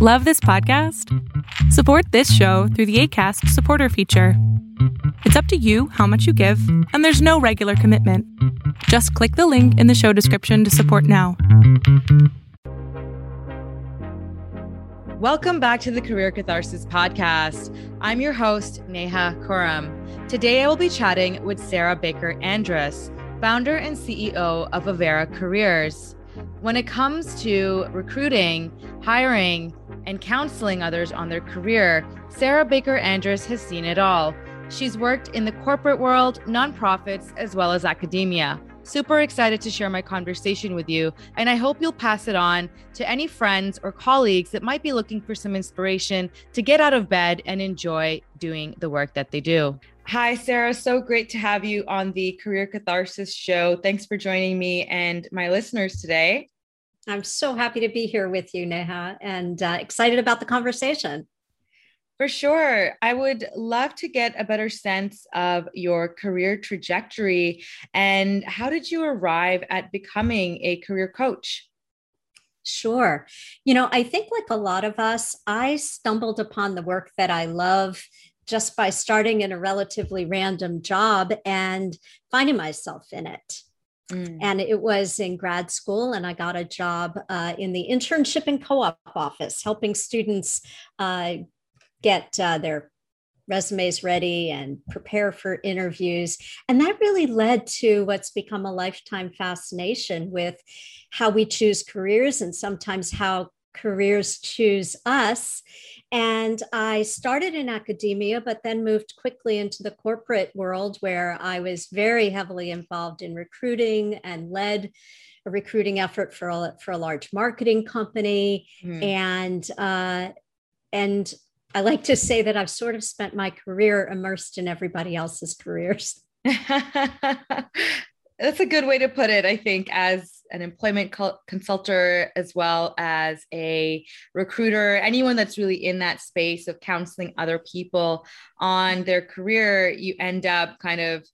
Love this podcast? Support this show through the ACAST supporter feature. It's up to you how much you give, and there's no regular commitment. Just click the link in the show description to support now. Welcome back to the Career Catharsis podcast. I'm your host, Neha Khurram. Today I will be chatting with Sarah Baker Andrus, founder and CEO of Avarra Careers. When it comes to recruiting, hiring, and counseling others on their career, Sarah Baker Andrus has seen it all. She's worked in the corporate world, nonprofits, as well as academia. Super excited to share my conversation with you, and I hope you'll pass it on to any friends or colleagues that might be looking for some inspiration to get out of bed and enjoy doing the work that they do. Hi, Sarah. So great to have you on the Career Catharsis show. Thanks for joining me and my listeners today. I'm so happy to be here with you, Neha, and uh, excited about the conversation. For sure. I would love to get a better sense of your career trajectory and how did you arrive at becoming a career coach? Sure. You know, I think like a lot of us, I stumbled upon the work that I love just by starting in a relatively random job and finding myself in it. Mm. And it was in grad school, and I got a job uh, in the internship and co op office, helping students uh, get uh, their resumes ready and prepare for interviews. And that really led to what's become a lifetime fascination with how we choose careers and sometimes how careers choose us. And I started in academia, but then moved quickly into the corporate world where I was very heavily involved in recruiting and led a recruiting effort for a, for a large marketing company. Mm. And, uh, and I like to say that I've sort of spent my career immersed in everybody else's careers. That's a good way to put it, I think, as an employment consultant as well as a recruiter, anyone that's really in that space of counseling other people on their career, you end up kind of,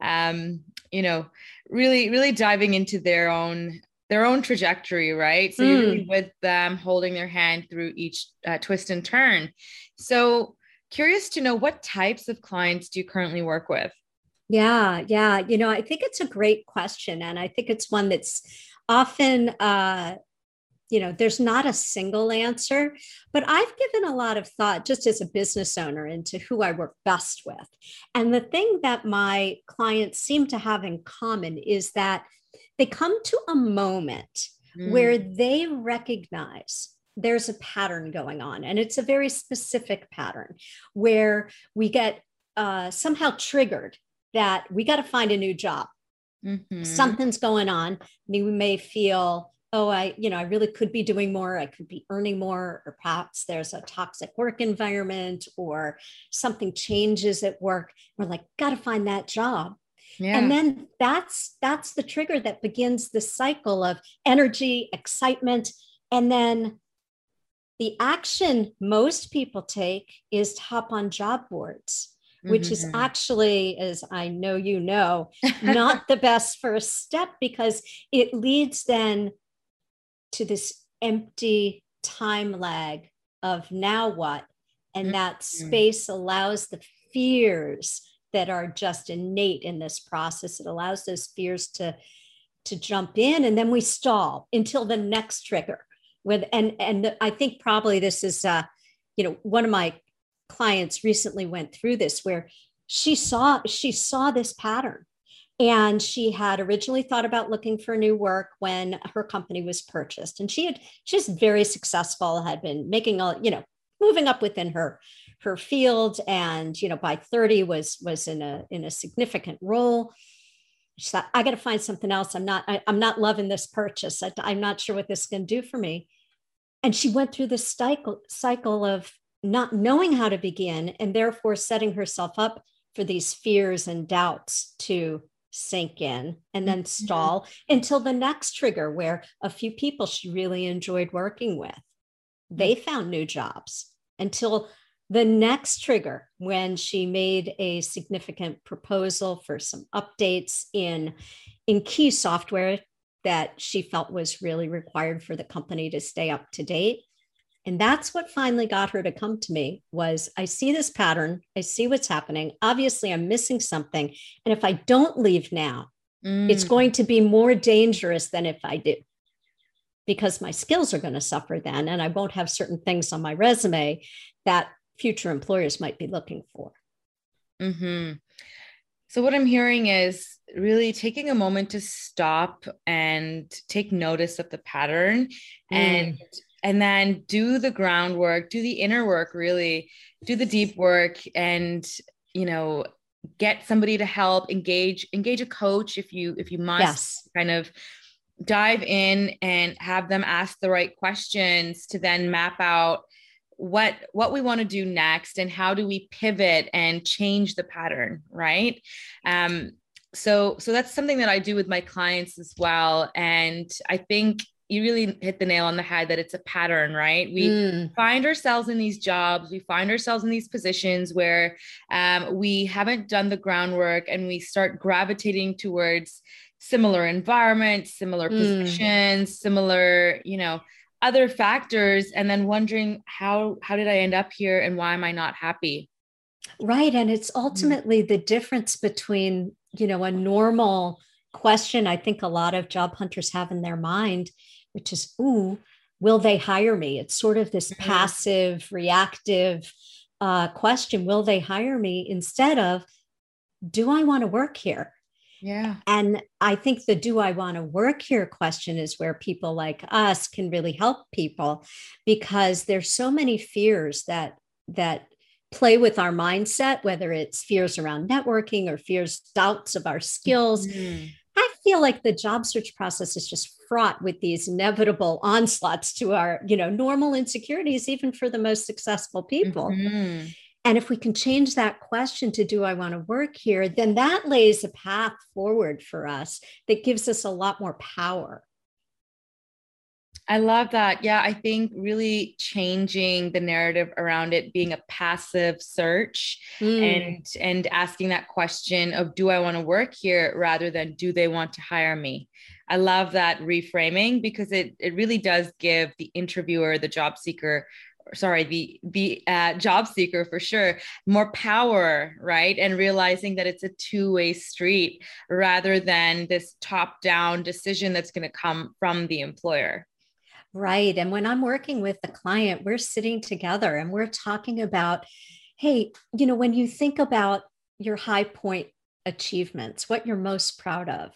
um, you know, really, really diving into their own their own trajectory, right? So mm. you're really with them, holding their hand through each uh, twist and turn. So curious to know what types of clients do you currently work with? Yeah, yeah. You know, I think it's a great question. And I think it's one that's often, uh, you know, there's not a single answer, but I've given a lot of thought just as a business owner into who I work best with. And the thing that my clients seem to have in common is that they come to a moment mm. where they recognize there's a pattern going on and it's a very specific pattern where we get uh, somehow triggered that we got to find a new job. Mm-hmm. Something's going on. I mean, We may feel, oh, I, you know, I really could be doing more. I could be earning more, or perhaps there's a toxic work environment or something changes at work. We're like, got to find that job. Yeah. And then that's that's the trigger that begins the cycle of energy, excitement, and then the action most people take is to hop on job boards which mm-hmm. is actually, as I know you know, not the best first step because it leads then to this empty time lag of now what? And mm-hmm. that space allows the fears that are just innate in this process. It allows those fears to, to jump in and then we stall until the next trigger. With and and I think probably this is uh, you know, one of my clients recently went through this where she saw she saw this pattern. And she had originally thought about looking for new work when her company was purchased. And she had she's very successful had been making a you know moving up within her her field and you know by 30 was was in a in a significant role. She thought i got to find something else. I'm not I, am not loving this purchase. I, i'm not sure what this is going to do for me. And she went through this cycle cycle of not knowing how to begin and therefore setting herself up for these fears and doubts to sink in and then mm-hmm. stall until the next trigger where a few people she really enjoyed working with they mm-hmm. found new jobs until the next trigger when she made a significant proposal for some updates in in key software that she felt was really required for the company to stay up to date and that's what finally got her to come to me was i see this pattern i see what's happening obviously i'm missing something and if i don't leave now mm. it's going to be more dangerous than if i do because my skills are going to suffer then and i won't have certain things on my resume that future employers might be looking for mm-hmm. so what i'm hearing is really taking a moment to stop and take notice of the pattern mm. and and then do the groundwork do the inner work really do the deep work and you know get somebody to help engage engage a coach if you if you must yes. kind of dive in and have them ask the right questions to then map out what what we want to do next and how do we pivot and change the pattern right um so so that's something that i do with my clients as well and i think you really hit the nail on the head that it's a pattern, right? We mm. find ourselves in these jobs, we find ourselves in these positions where um, we haven't done the groundwork and we start gravitating towards similar environments, similar mm. positions, similar, you know, other factors, and then wondering how how did I end up here and why am I not happy? Right, and it's mm. ultimately mm. the difference between you know a normal question I think a lot of job hunters have in their mind which is, ooh, will they hire me? It's sort of this mm-hmm. passive, reactive uh, question Will they hire me? instead of, do I want to work here? Yeah. And I think the do I want to work here question is where people like us can really help people because there's so many fears that that play with our mindset whether it's fears around networking or fears doubts of our skills. Mm-hmm. I feel like the job search process is just fraught with these inevitable onslaughts to our, you know, normal insecurities, even for the most successful people. Mm-hmm. And if we can change that question to do I want to work here, then that lays a path forward for us that gives us a lot more power. I love that. Yeah, I think really changing the narrative around it being a passive search mm. and and asking that question of do I want to work here rather than do they want to hire me. I love that reframing because it it really does give the interviewer, the job seeker, sorry the the uh, job seeker for sure more power right and realizing that it's a two-way street rather than this top-down decision that's going to come from the employer Right. And when I'm working with the client, we're sitting together and we're talking about, hey, you know, when you think about your high point achievements, what you're most proud of,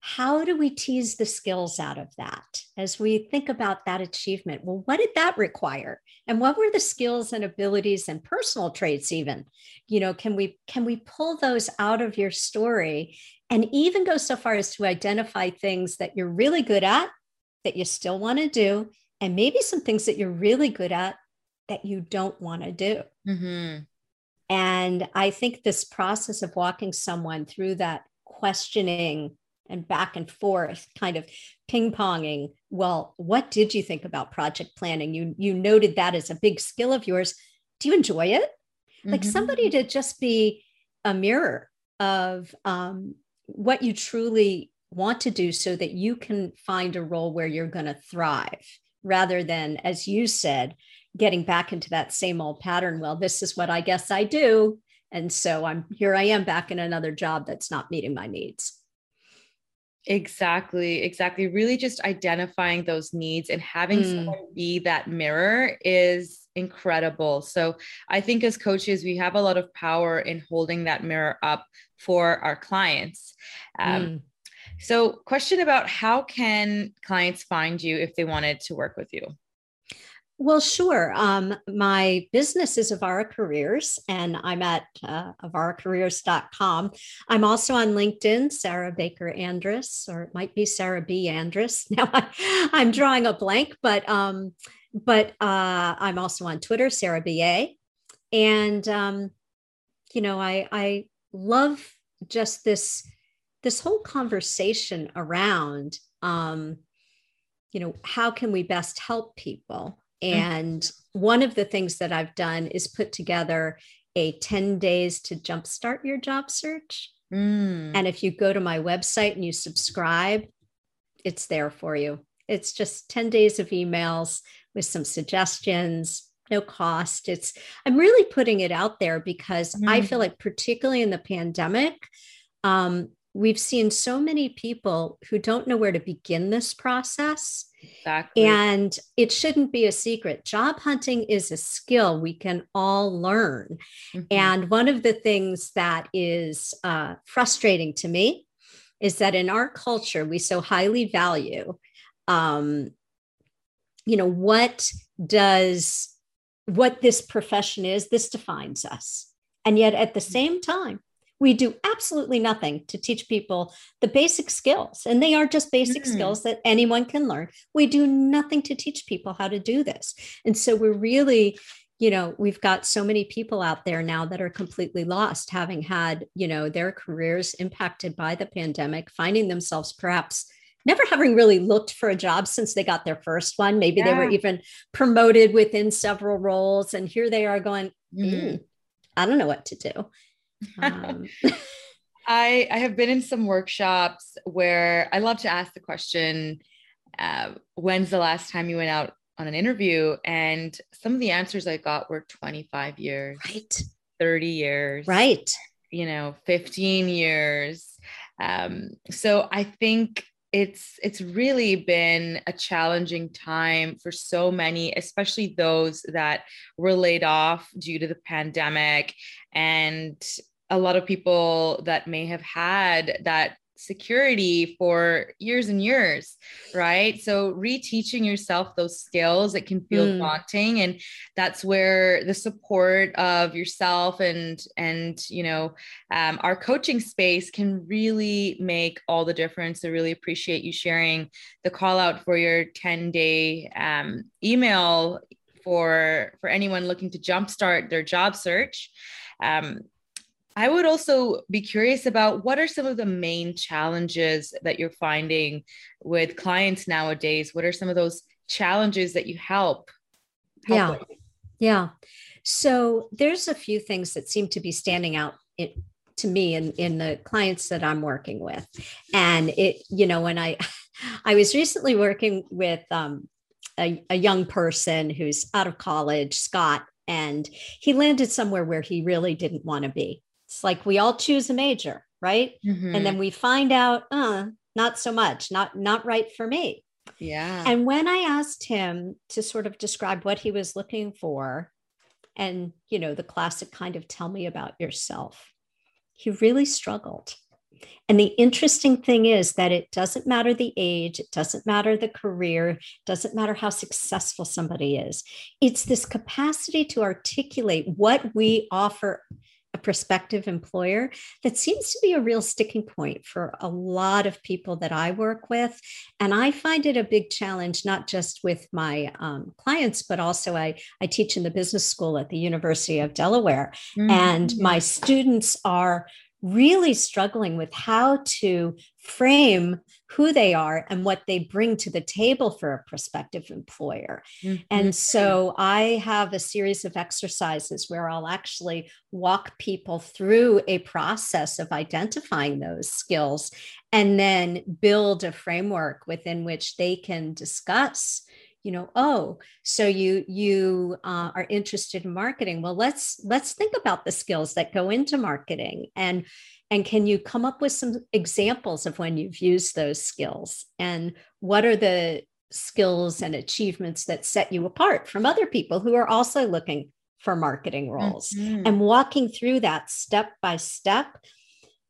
how do we tease the skills out of that as we think about that achievement? Well, what did that require? And what were the skills and abilities and personal traits even? You know, can we can we pull those out of your story and even go so far as to identify things that you're really good at that you still want to do, and maybe some things that you're really good at that you don't want to do. Mm-hmm. And I think this process of walking someone through that questioning and back and forth, kind of ping ponging. Well, what did you think about project planning? You you noted that as a big skill of yours. Do you enjoy it? Mm-hmm. Like somebody to just be a mirror of um, what you truly want to do so that you can find a role where you're going to thrive rather than, as you said, getting back into that same old pattern. Well, this is what I guess I do. And so I'm here I am back in another job that's not meeting my needs. Exactly, exactly. Really just identifying those needs and having mm. someone be that mirror is incredible. So I think as coaches, we have a lot of power in holding that mirror up for our clients. Um, mm. So, question about how can clients find you if they wanted to work with you? Well, sure. Um, my business is Avarra Careers, and I'm at uh, avarracareers.com. I'm also on LinkedIn, Sarah Baker Andrus, or it might be Sarah B. Andrus. Now I, am drawing a blank, but um, but uh, I'm also on Twitter, Sarah B. A. And um, you know, I I love just this this whole conversation around um, you know how can we best help people mm. and mm-hmm. one of the things that i've done is put together a 10 days to jumpstart your job search mm. and if you go to my website and you subscribe it's there for you It's just 10 days of emails with some suggestions, no cost. It's I'm really putting it out there because mm-hmm. I feel like particularly in the pandemic, um, we've seen so many people who don't know where to begin this process. Exactly. And it shouldn't be a secret. Job hunting is a skill we can all learn. Mm-hmm. And one of the things that is uh, frustrating to me is that in our culture, we so highly value, um, you know, what does what this profession is, this defines us. And yet at the mm-hmm. same time, we do absolutely nothing to teach people the basic skills and they are just basic mm. skills that anyone can learn we do nothing to teach people how to do this and so we're really you know we've got so many people out there now that are completely lost having had you know their careers impacted by the pandemic finding themselves perhaps never having really looked for a job since they got their first one maybe yeah. they were even promoted within several roles and here they are going mm. i don't know what to do um, I I have been in some workshops where I love to ask the question, uh, "When's the last time you went out on an interview?" And some of the answers I got were 25 years, right, 30 years, right, you know, 15 years. Um, so I think it's it's really been a challenging time for so many especially those that were laid off due to the pandemic and a lot of people that may have had that security for years and years, right? So reteaching yourself those skills, it can feel mm. daunting. And that's where the support of yourself and and you know um, our coaching space can really make all the difference. I really appreciate you sharing the call out for your 10 day um, email for for anyone looking to jumpstart their job search. Um, I would also be curious about what are some of the main challenges that you're finding with clients nowadays? What are some of those challenges that you help? help yeah. With? Yeah. So there's a few things that seem to be standing out in, to me in, in the clients that I'm working with. And it, you know, when I I was recently working with um, a, a young person who's out of college, Scott, and he landed somewhere where he really didn't want to be it's like we all choose a major, right? Mm-hmm. And then we find out, uh, not so much, not not right for me. Yeah. And when I asked him to sort of describe what he was looking for, and you know, the classic kind of tell me about yourself, he really struggled. And the interesting thing is that it doesn't matter the age, it doesn't matter the career, it doesn't matter how successful somebody is. It's this capacity to articulate what we offer prospective employer that seems to be a real sticking point for a lot of people that I work with. And I find it a big challenge, not just with my um, clients, but also I, I teach in the business school at the University of Delaware. Mm-hmm. And my students are really struggling with how to frame who they are and what they bring to the table for a prospective employer. Mm-hmm. And so I have a series of exercises where I'll actually walk people through a process of identifying those skills and then build a framework within which they can discuss you know oh so you you uh, are interested in marketing. Well let's let's think about the skills that go into marketing and and can you come up with some examples of when you've used those skills? And what are the skills and achievements that set you apart from other people who are also looking for marketing roles? Mm-hmm. and walking through that step by step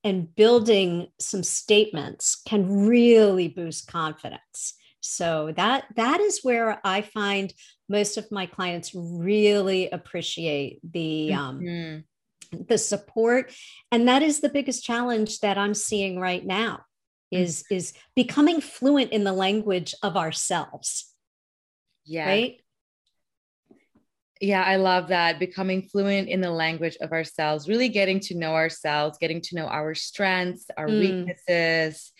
and building some statements can really boost confidence so that that is where I find most of my clients really appreciate the um, mm-hmm. the support, and that is the biggest challenge that I'm seeing right now is mm-hmm. is becoming fluent in the language of ourselves. Yeah. Right. Yeah, I love that. Becoming fluent in the language of ourselves, really getting to know ourselves, getting to know our strengths, our mm. weaknesses,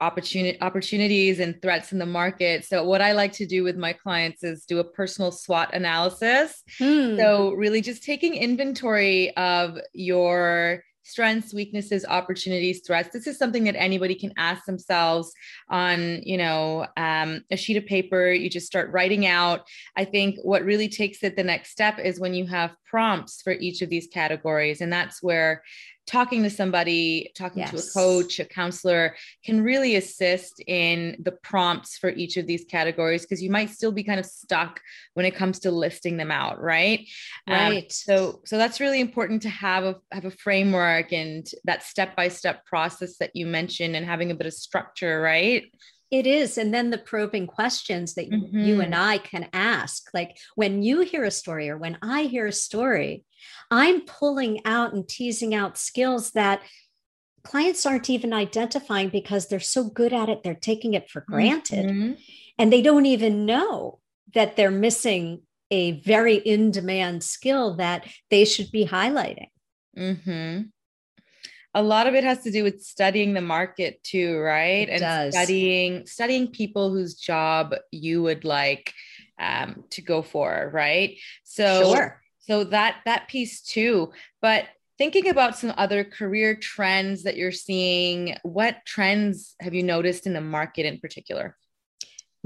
opportunity opportunities and threats in the market. So what I like to do with my clients is do a personal SWOT analysis. Hmm. So really just taking inventory of your strengths, weaknesses, opportunities, threats. This is something that anybody can ask themselves on, you know, um, a sheet of paper. You just start writing out. I think what really takes it the next step is when you have prompts for each of these categories. And that's where talking to somebody, talking yes. to a coach, a counselor can really assist in the prompts for each of these categories because you might still be kind of stuck when it comes to listing them out, right? Um, right. Um, so, so that's really important to have a have a framework and that step by step process that you mentioned, and having a bit of structure, right? It is. And then the probing questions that mm-hmm. you and I can ask. Like when you hear a story or when I hear a story, I'm pulling out and teasing out skills that clients aren't even identifying because they're so good at it, they're taking it for granted. Mm-hmm. And they don't even know that they're missing a very in demand skill that they should be highlighting. Mm-hmm a lot of it has to do with studying the market too, right? It and does. studying studying people whose job you would like um, to go for, right? So sure. so that that piece too. But thinking about some other career trends that you're seeing, what trends have you noticed in the market in particular?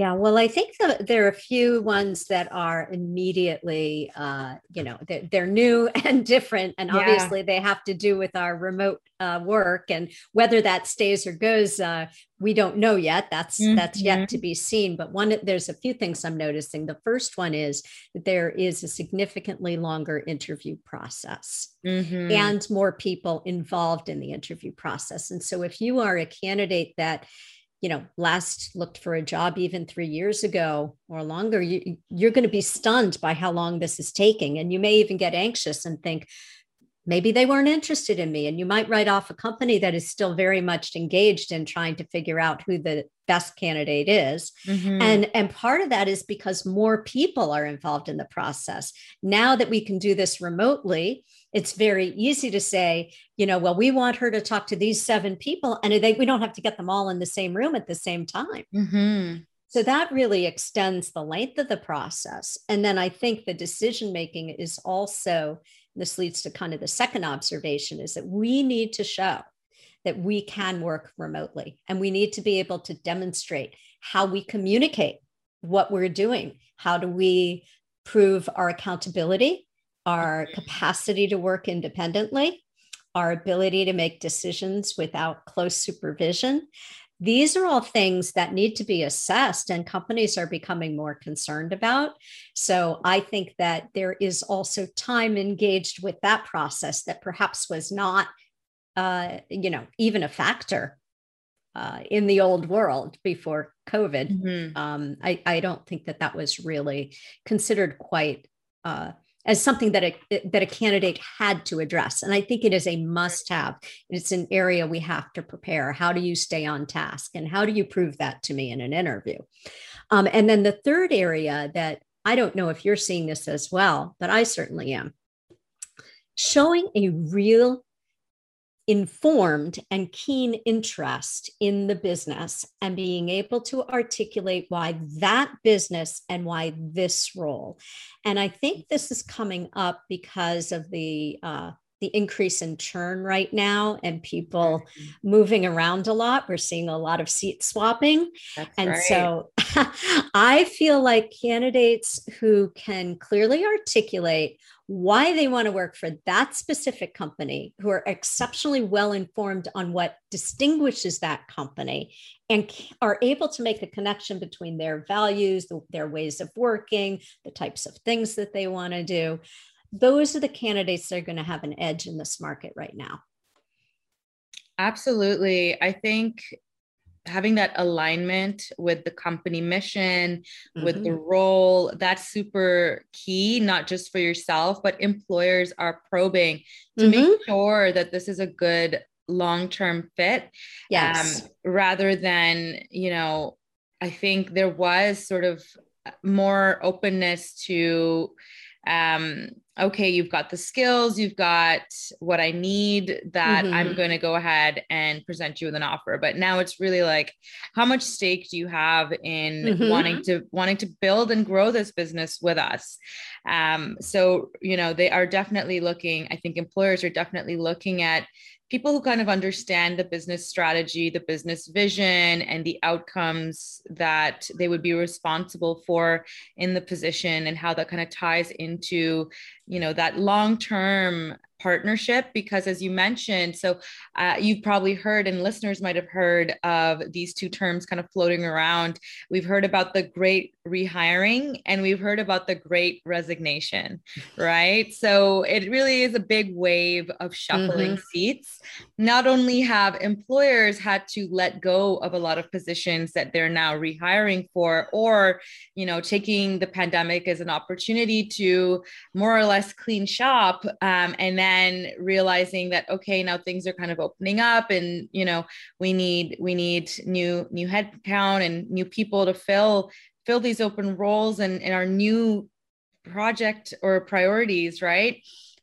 Yeah, well, I think that there are a few ones that are immediately, uh, you know, they're, they're, new and different. And obviously, they have to do with our remote uh, work and whether that stays or goes. Uh, we don't know yet. That's mm-hmm. that's yet to be seen. But one, there's a few things I'm noticing. The first one is that there is a significantly longer interview process mm-hmm. and more people involved in the interview process. And so, if you are a candidate that you know last looked for a job even three years ago or longer you, you're going to be stunned by how long this is taking. And you may even get anxious and think maybe they weren't interested in me. And you might write off a company that is still very much engaged in trying to figure out who the best candidate is. Mm-hmm. and and part of that is because more people are involved in the process. Now that we can do this remotely it's very easy to say, you know, well, we want her to talk to these seven people, and they, we don't have to get them all in the same room at the same time. Mm-hmm. So that really extends the length of the process. And then I think the decision making is also, this leads to kind of the second observation is that we need to show that we can work remotely and we need to be able to demonstrate how we communicate what we're doing. How do we prove our accountability? Our capacity to work independently, our ability to make decisions without close supervision. These are all things that need to be assessed, and companies are becoming more concerned about. So, I think that there is also time engaged with that process that perhaps was not, uh, you know, even a factor uh, in the old world before COVID. Mm-hmm. Um, I, I, don't think that that was really considered quite uh, as something that a that a candidate had to address. And i think it is a must have it's an area we have to prepare. How do you stay on task? And how do you prove that to me in an interview? Um, and then the third area that i don't know if you're seeing this as well but i certainly am. Showing a real informed and keen interest in the business and being able to articulate why that business and why this role. And I think this is coming up because of the uh, the increase in churn right now and people mm-hmm. moving around a lot. We're seeing a lot of seat swapping. That's and right. so I feel like candidates who can clearly articulate why they want to work for that specific company, who are exceptionally well informed on what distinguishes that company, and are able to make a connection between their values, their ways of working, the types of things that they want to do. Those are the candidates that are going to have an edge in this market right now. Absolutely. I think having that alignment with the company mission mm-hmm. with the mm-hmm. role that's super key not just for yourself but employers are probing to mm-hmm. make sure that this is a good long-term fit yes. Um, rather than you know i think there was sort of more openness to um okay, you've got the skills, you've got what I need that mm-hmm. I'm going to go ahead and present you with an offer. But now it's really like, how much stake do you have in mm-hmm. wanting to wanting to build and grow this business with us? Um, so you know, they are definitely looking. I think employers are definitely looking at people who kind of understand the business strategy, the business vision, and the outcomes that they would be responsible for in the position, and how that kind of ties into, you know, that long term partnership because as you mentioned so uh, you've probably heard and listeners might have heard of these two terms kind of floating around. We've heard about the great rehiring and we've heard about the great resignation right? So it really is a big wave of shuffling mm-hmm. seats. Not only have employers had to let go of a lot of positions that they're now rehiring for or you know taking the pandemic as an opportunity to more or less clean shop um, and then then realizing that okay now things are kind of opening up and you know we need we need new new headcount and new people to fill fill these open roles and, and our new project or priorities right?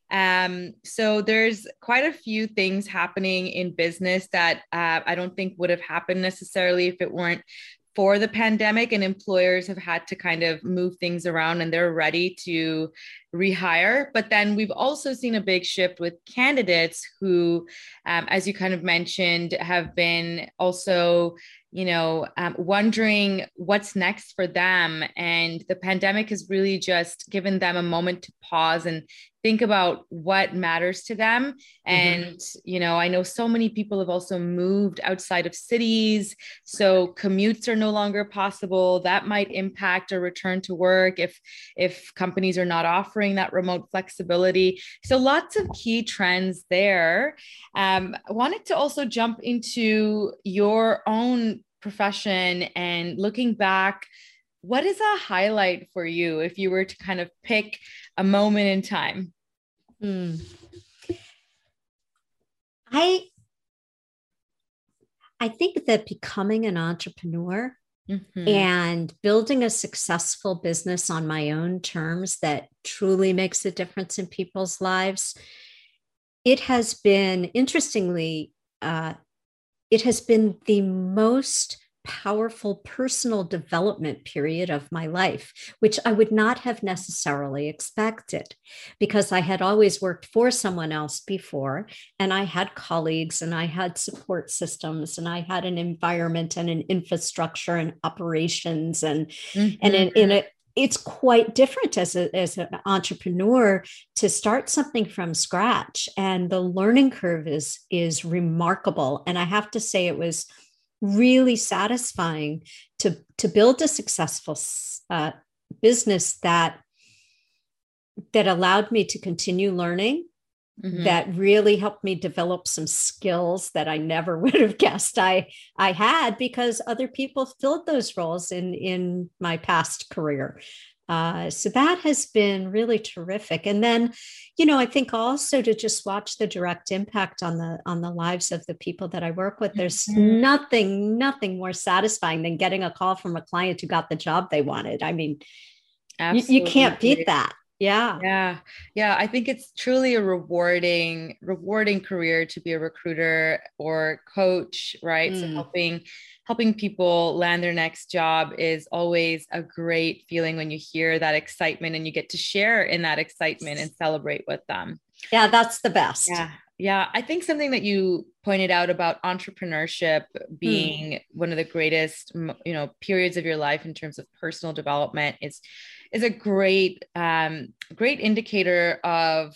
Um, so there's quite a few things happening in business that uh, I don't think would have happened necessarily if it weren't for the pandemic and employers have had to kind of move things around and they're ready to rehire but then we've also seen a big shift with candidates who um, as you kind of mentioned have been also you know um, wondering what's next for them and the pandemic has really just given them a moment to pause and think about what matters to them mm-hmm. and mm-hmm. you know i know so many people have also moved outside of cities so commutes are no longer possible that might impact a return to work if if companies are not offering that remote flexibility. So lots of key trends there. Um, i wanted to also jump into your own profession and looking back what is a highlight for you if you were to kind of pick a moment in time? Mm. I I think that becoming an entrepreneur mm-hmm. and building a successful business on my own terms that truly makes a difference in people's lives, it has been interestingly, uh, it has been the most powerful personal development period of my life, which I would not have necessarily expected because I had always worked for someone else before. And I had colleagues and I had support systems and I had an environment and an infrastructure and operations. And, mm-hmm. and in, in a, it's quite different as, a, as an entrepreneur to start something from scratch and the learning curve is is remarkable and i have to say it was really satisfying to to build a successful uh, business that that allowed me to continue learning mm-hmm. that really helped me develop some skills that I never would have guessed I I had because other people filled those roles in in my past career. Uh, so that has been really terrific. And then, you know, I think also to just watch the direct impact on the on the lives of the people that I work with. There's mm-hmm. nothing, nothing more satisfying than getting a call from a client who got the job they wanted. I mean, you, you can't beat that yeah yeah yeah i think it's truly a rewarding rewarding career to be a recruiter or coach right mm. so helping helping people land their next job is always a great feeling when you hear that excitement and you get to share in that excitement and celebrate with them. Yeah, that's the best. Yeah. Yeah, I think something that you pointed out about entrepreneurship being mm. one of the greatest, you know, periods of your life in terms of personal development is is a great um, great indicator of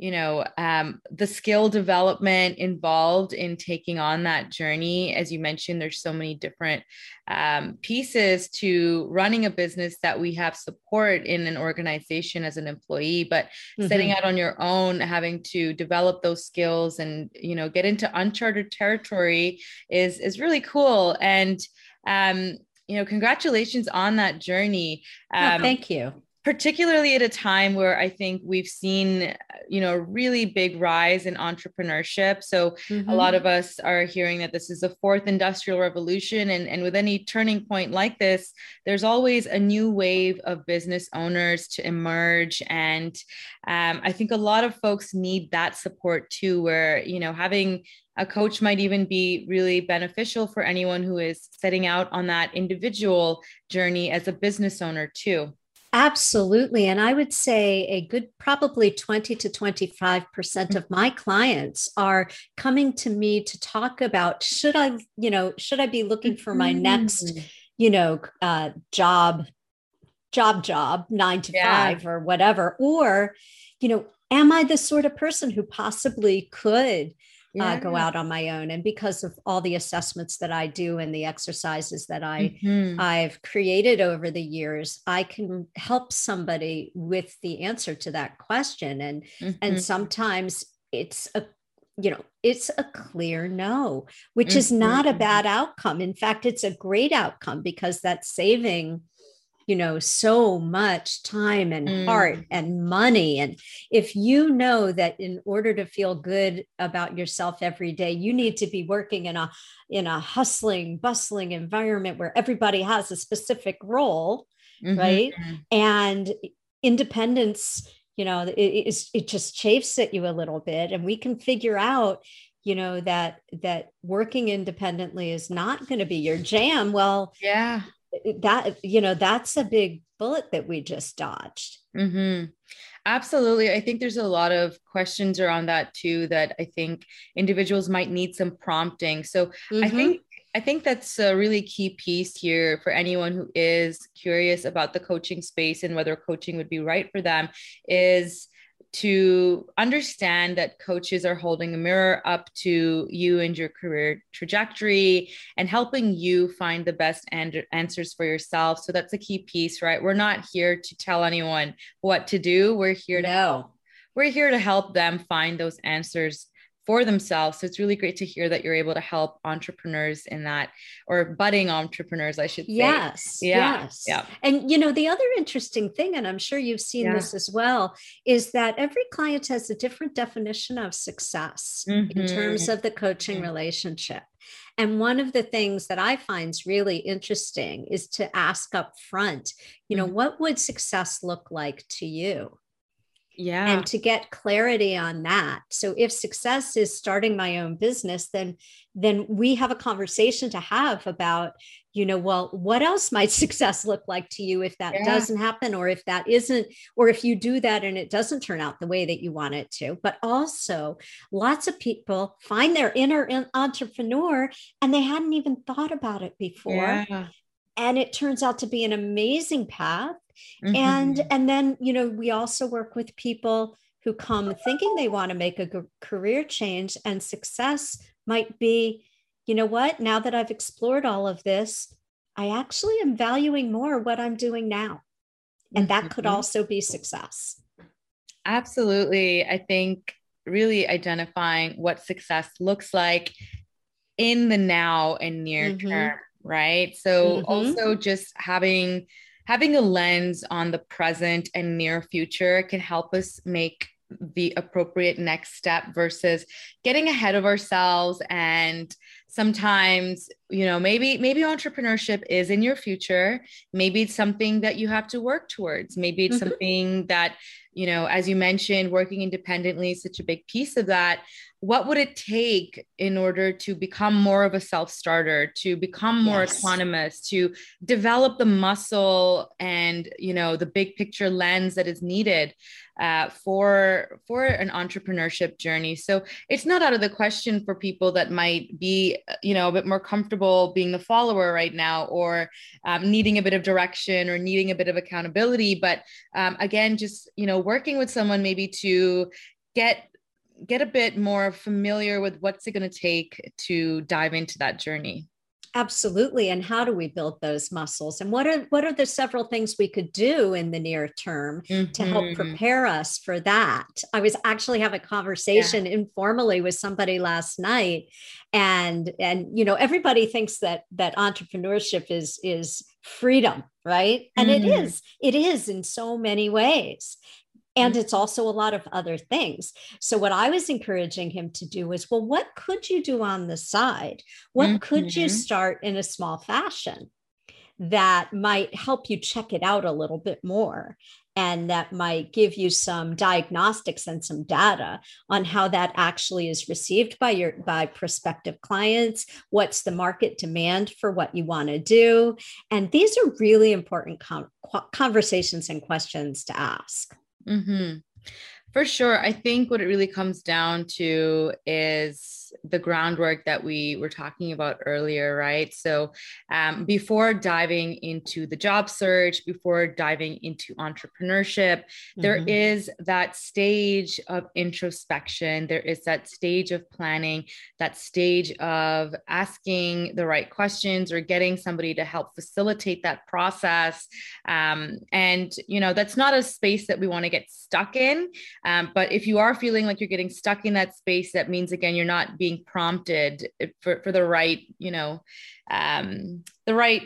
you know um, the skill development involved in taking on that journey as you mentioned there's so many different um, pieces to running a business that we have support in an organization as an employee but mm-hmm. setting out on your own having to develop those skills and you know get into uncharted territory is is really cool and um, you know congratulations on that journey. Um, oh, thank you particularly at a time where I think we've seen you know a really big rise in entrepreneurship. So mm-hmm. a lot of us are hearing that this is the fourth industrial revolution and, and with any turning point like this there's always a new wave of business owners to emerge. And um, i think a lot of folks need that support too where you know having a coach might even be really beneficial for anyone who is setting out on that individual journey as a business owner too Absolutely. And I would say a good, probably 20 to 25% of my clients are coming to me to talk about should I, you know, should I be looking for my next, mm-hmm. you know, uh, job, job, job, nine to yeah. five or whatever? Or, you know, am I the sort of person who possibly could yeah. uh, go out on my own and because of all the assessments that i do and the exercises that i mm-hmm. i've created over the years i can help somebody with the answer to that question and mm-hmm. and sometimes it's a you know it's a clear no which mm-hmm. is not a bad outcome in fact it's a great outcome because that's saving you know so much time and mm. heart and money. And if you know that in order to feel good about yourself every day you need to be working in a in a hustling bustling environment where everybody has a specific role mm-hmm. right? And independence you know it, it, it just chafes at you a little bit. And we can figure out you know that that working independently is not going to be your jam. Well yeah that you know that's a big bullet that we just dodged mm-hmm. absolutely i think there's a lot of questions around that too that i think individuals might need some prompting so mm-hmm. i think i think that's a really key piece here for anyone who is curious about the coaching space and whether coaching would be right for them is to understand that coaches are holding a mirror up to you and your career trajectory and helping you find the best and- answers for yourself. So that's a key piece, right? We're not here to tell anyone what to do. We're here to help. We're here to help them find those answers for themselves. So it's really great to hear that you're able to help entrepreneurs in that or budding entrepreneurs, I should say. Yes. Yeah. Yes. Yeah. And you know, the other interesting thing, and I'm sure you've seen yeah. this as well, is that every client has a different definition of success mm-hmm. in terms of the coaching mm-hmm. relationship. And one of the things that I find really interesting is to ask up front, you know, mm-hmm. what would success look like to you? Yeah and to get clarity on that so if success is starting my own business then then we have a conversation to have about you know well what else might success look like to you if that yeah. doesn't happen or if that isn't or if you do that and it doesn't turn out the way that you want it to but also lots of people find their inner entrepreneur and they hadn't even thought about it before yeah. and it turns out to be an amazing path Mm-hmm. And and then, you know, we also work with people who come thinking they want to make a g- career change and success might be, you know what, now that I've explored all of this, I actually am valuing more what I'm doing now. And that mm-hmm. could also be success. Absolutely. I think really identifying what success looks like in the now and near mm-hmm. term, right? So mm-hmm. also just having having a lens on the present and near future can help us make the appropriate next step versus getting ahead of ourselves and sometimes you know maybe maybe entrepreneurship is in your future. Maybe it's something that you have to work towards. Maybe it's mm-hmm. something that you know as you mentioned working independently is such a big piece of that what would it take in order to become more of a self-starter to become more yes. autonomous to develop the muscle and you know the big picture lens that is needed uh, for for an entrepreneurship journey so it's not out of the question for people that might be you know a bit more comfortable being the follower right now or um, needing a bit of direction or needing a bit of accountability but um, again just you know working with someone maybe to get get a bit more familiar with what's it going to take to dive into that journey absolutely and how do we build those muscles and what are what are the several things we could do in the near term mm-hmm. to help mm-hmm. prepare us for that i was actually having a conversation yeah. informally with somebody last night and and you know everybody thinks that that entrepreneurship is is freedom right and mm-hmm. it is it is in so many ways and it's also a lot of other things. So, what I was encouraging him to do was, well, what could you do on the side? What mm-hmm. could you mm-hmm. start in a small fashion that might help you check it out a little bit more? And that might give you some diagnostics and some data on how that actually is received by your by prospective clients. What's the market demand for what you want to do? And these are really important com- conversations and questions to ask. Mm-hmm. For sure. I think what it really comes down to is the groundwork that we were talking about earlier, right? So, um, before diving into the job search, before diving into entrepreneurship, mm-hmm. there is that stage of introspection. There is that stage of planning, that stage of asking the right questions or getting somebody to help facilitate that process. Um, and, you know, that's not a space that we want to get stuck in. Um, but if you are feeling like you're getting stuck in that space, that means, again, you're not being prompted for, for the right, you know, um, the right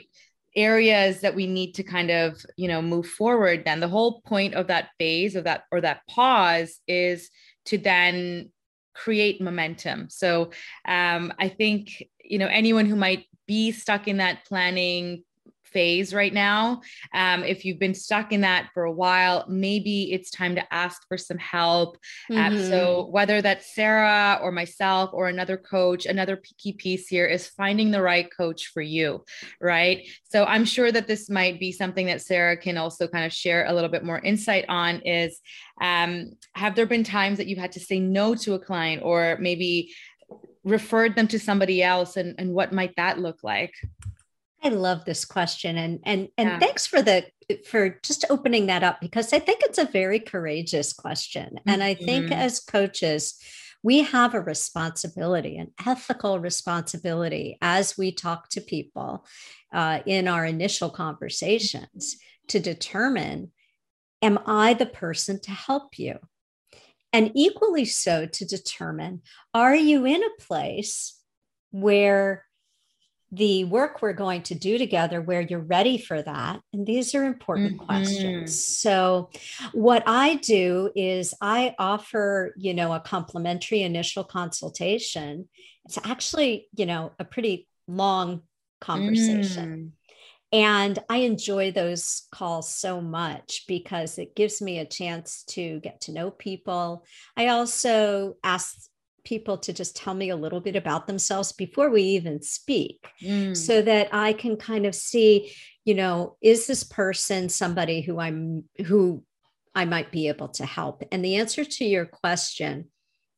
areas that we need to kind of, you know, move forward, then the whole point of that phase of that or that pause is to then create momentum. So um, I think, you know, anyone who might be stuck in that planning phase right now. Um, if you've been stuck in that for a while, maybe it's time to ask for some help. Mm-hmm. Uh, so, whether that's Sarah or myself or another coach, another key piece here is finding the right coach for you, right? So, I'm sure that this might be something that Sarah can also kind of share a little bit more insight on is um, have there been times that you've had to say no to a client or maybe referred them to somebody else and, and what might that look like? I love this question and and and yeah. thanks for the for just opening that up because I think it's a very courageous question. And I think mm-hmm. as coaches, we have a responsibility, an ethical responsibility as we talk to people uh, in our initial conversations to determine am I the person to help you? And equally so to determine are you in a place where the work we're going to do together where you're ready for that and these are important mm-hmm. questions so what i do is i offer you know a complimentary initial consultation it's actually you know a pretty long conversation mm. And I enjoy those calls so much because it gives me a chance to get to know people. I also ask people to just tell me a little bit about themselves before we even speak mm. so that I can kind of see, you know, is this person somebody who I'm who I might be able to help? And the answer to your question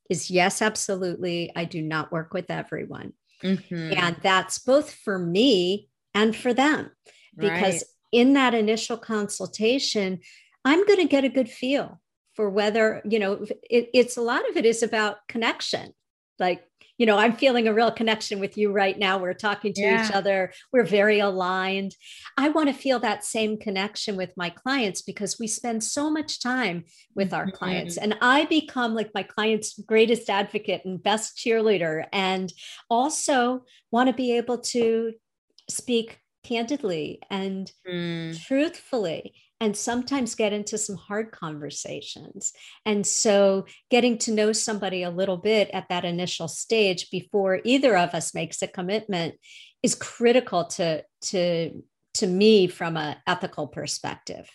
is yes, absolutely. I do not work with everyone. Mm-hmm. And that's both for me and for them because right. in that initial consultation, I'm going to get a good feel for whether you know it, it's a lot of it is about connection like you know i'm feeling a real connection with you right now we're talking to yeah. each other we're very aligned i want to feel that same connection with my clients because we spend so much time with our mm-hmm. clients and i become like my client's greatest advocate and best cheerleader and also want to be able to speak candidly and mm. truthfully and sometimes get into some hard conversations. And so, getting to know somebody a little bit at that initial stage before either of us makes a commitment is critical to to to me from an ethical perspective.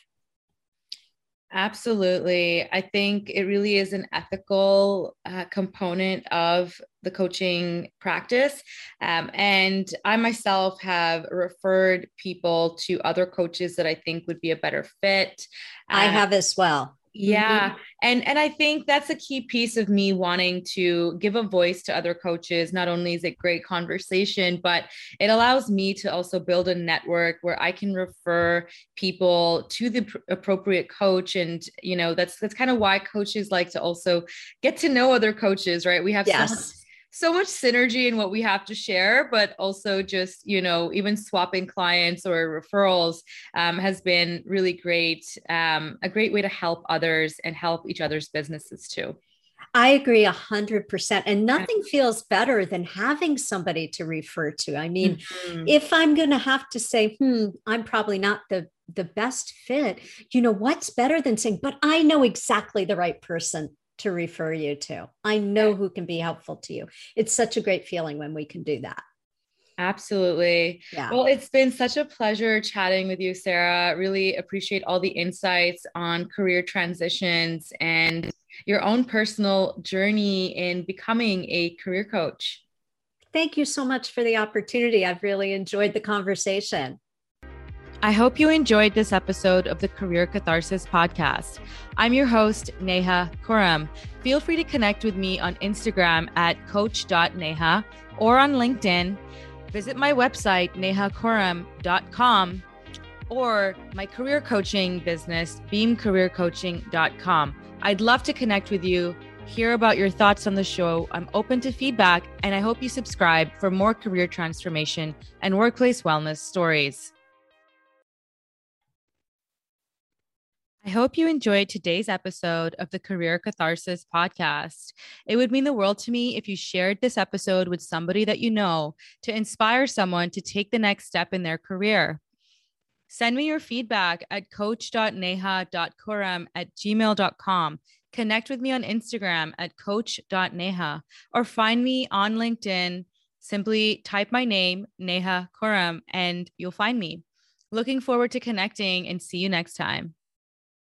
Absolutely. I think it really is an ethical uh, component of the coaching practice. Um, and I myself have referred people to other coaches that I think would be a better fit. I uh, have as well. Yeah. Mm-hmm. And and I think that's a key piece of me wanting to give a voice to other coaches. Not only is it great conversation, but it allows me to also build a network where I can refer people to the pr- appropriate coach and you know that's that's kind of why coaches like to also get to know other coaches, right? We have yes so much synergy in what we have to share, but also just, you know, even swapping clients or referrals um, has been really great, um, a great way to help others and help each other's businesses too. I agree a hundred percent. And nothing feels better than having somebody to refer to. I mean, mm-hmm. if I'm going to have to say, hmm, I'm probably not the the best fit, you know, what's better than saying, but I know exactly the right person to refer you to. I know who can be helpful to you. It's such a great feeling when we can do that. Absolutely. Yeah. Well, it's been such a pleasure chatting with you, Sarah. Really appreciate all the insights on career transitions and your own personal journey in becoming a career coach. Thank you so much for the opportunity. I've really enjoyed the conversation. I hope you enjoyed this episode of the Career Catharsis podcast. I'm your host, Neha Khurram. Feel free to connect with me on Instagram at coach.neha or on LinkedIn. Visit my website, nehakhurram.com, or my career coaching business, beamcareercoaching.com. I'd love to connect with you, hear about your thoughts on the show. I'm open to feedback, and I hope you subscribe for more career transformation and workplace wellness stories. I hope you enjoyed today's episode of the Career Catharsis podcast. It would mean the world to me if you shared this episode with somebody that you know to inspire someone to take the next step in their career. Send me your feedback at coach.neha.khurram at gmail.com. Connect with me on Instagram at coach.neha or find me on LinkedIn. Simply type my name, Neha Khurram, and you'll find me. Looking forward to connecting and see you next time.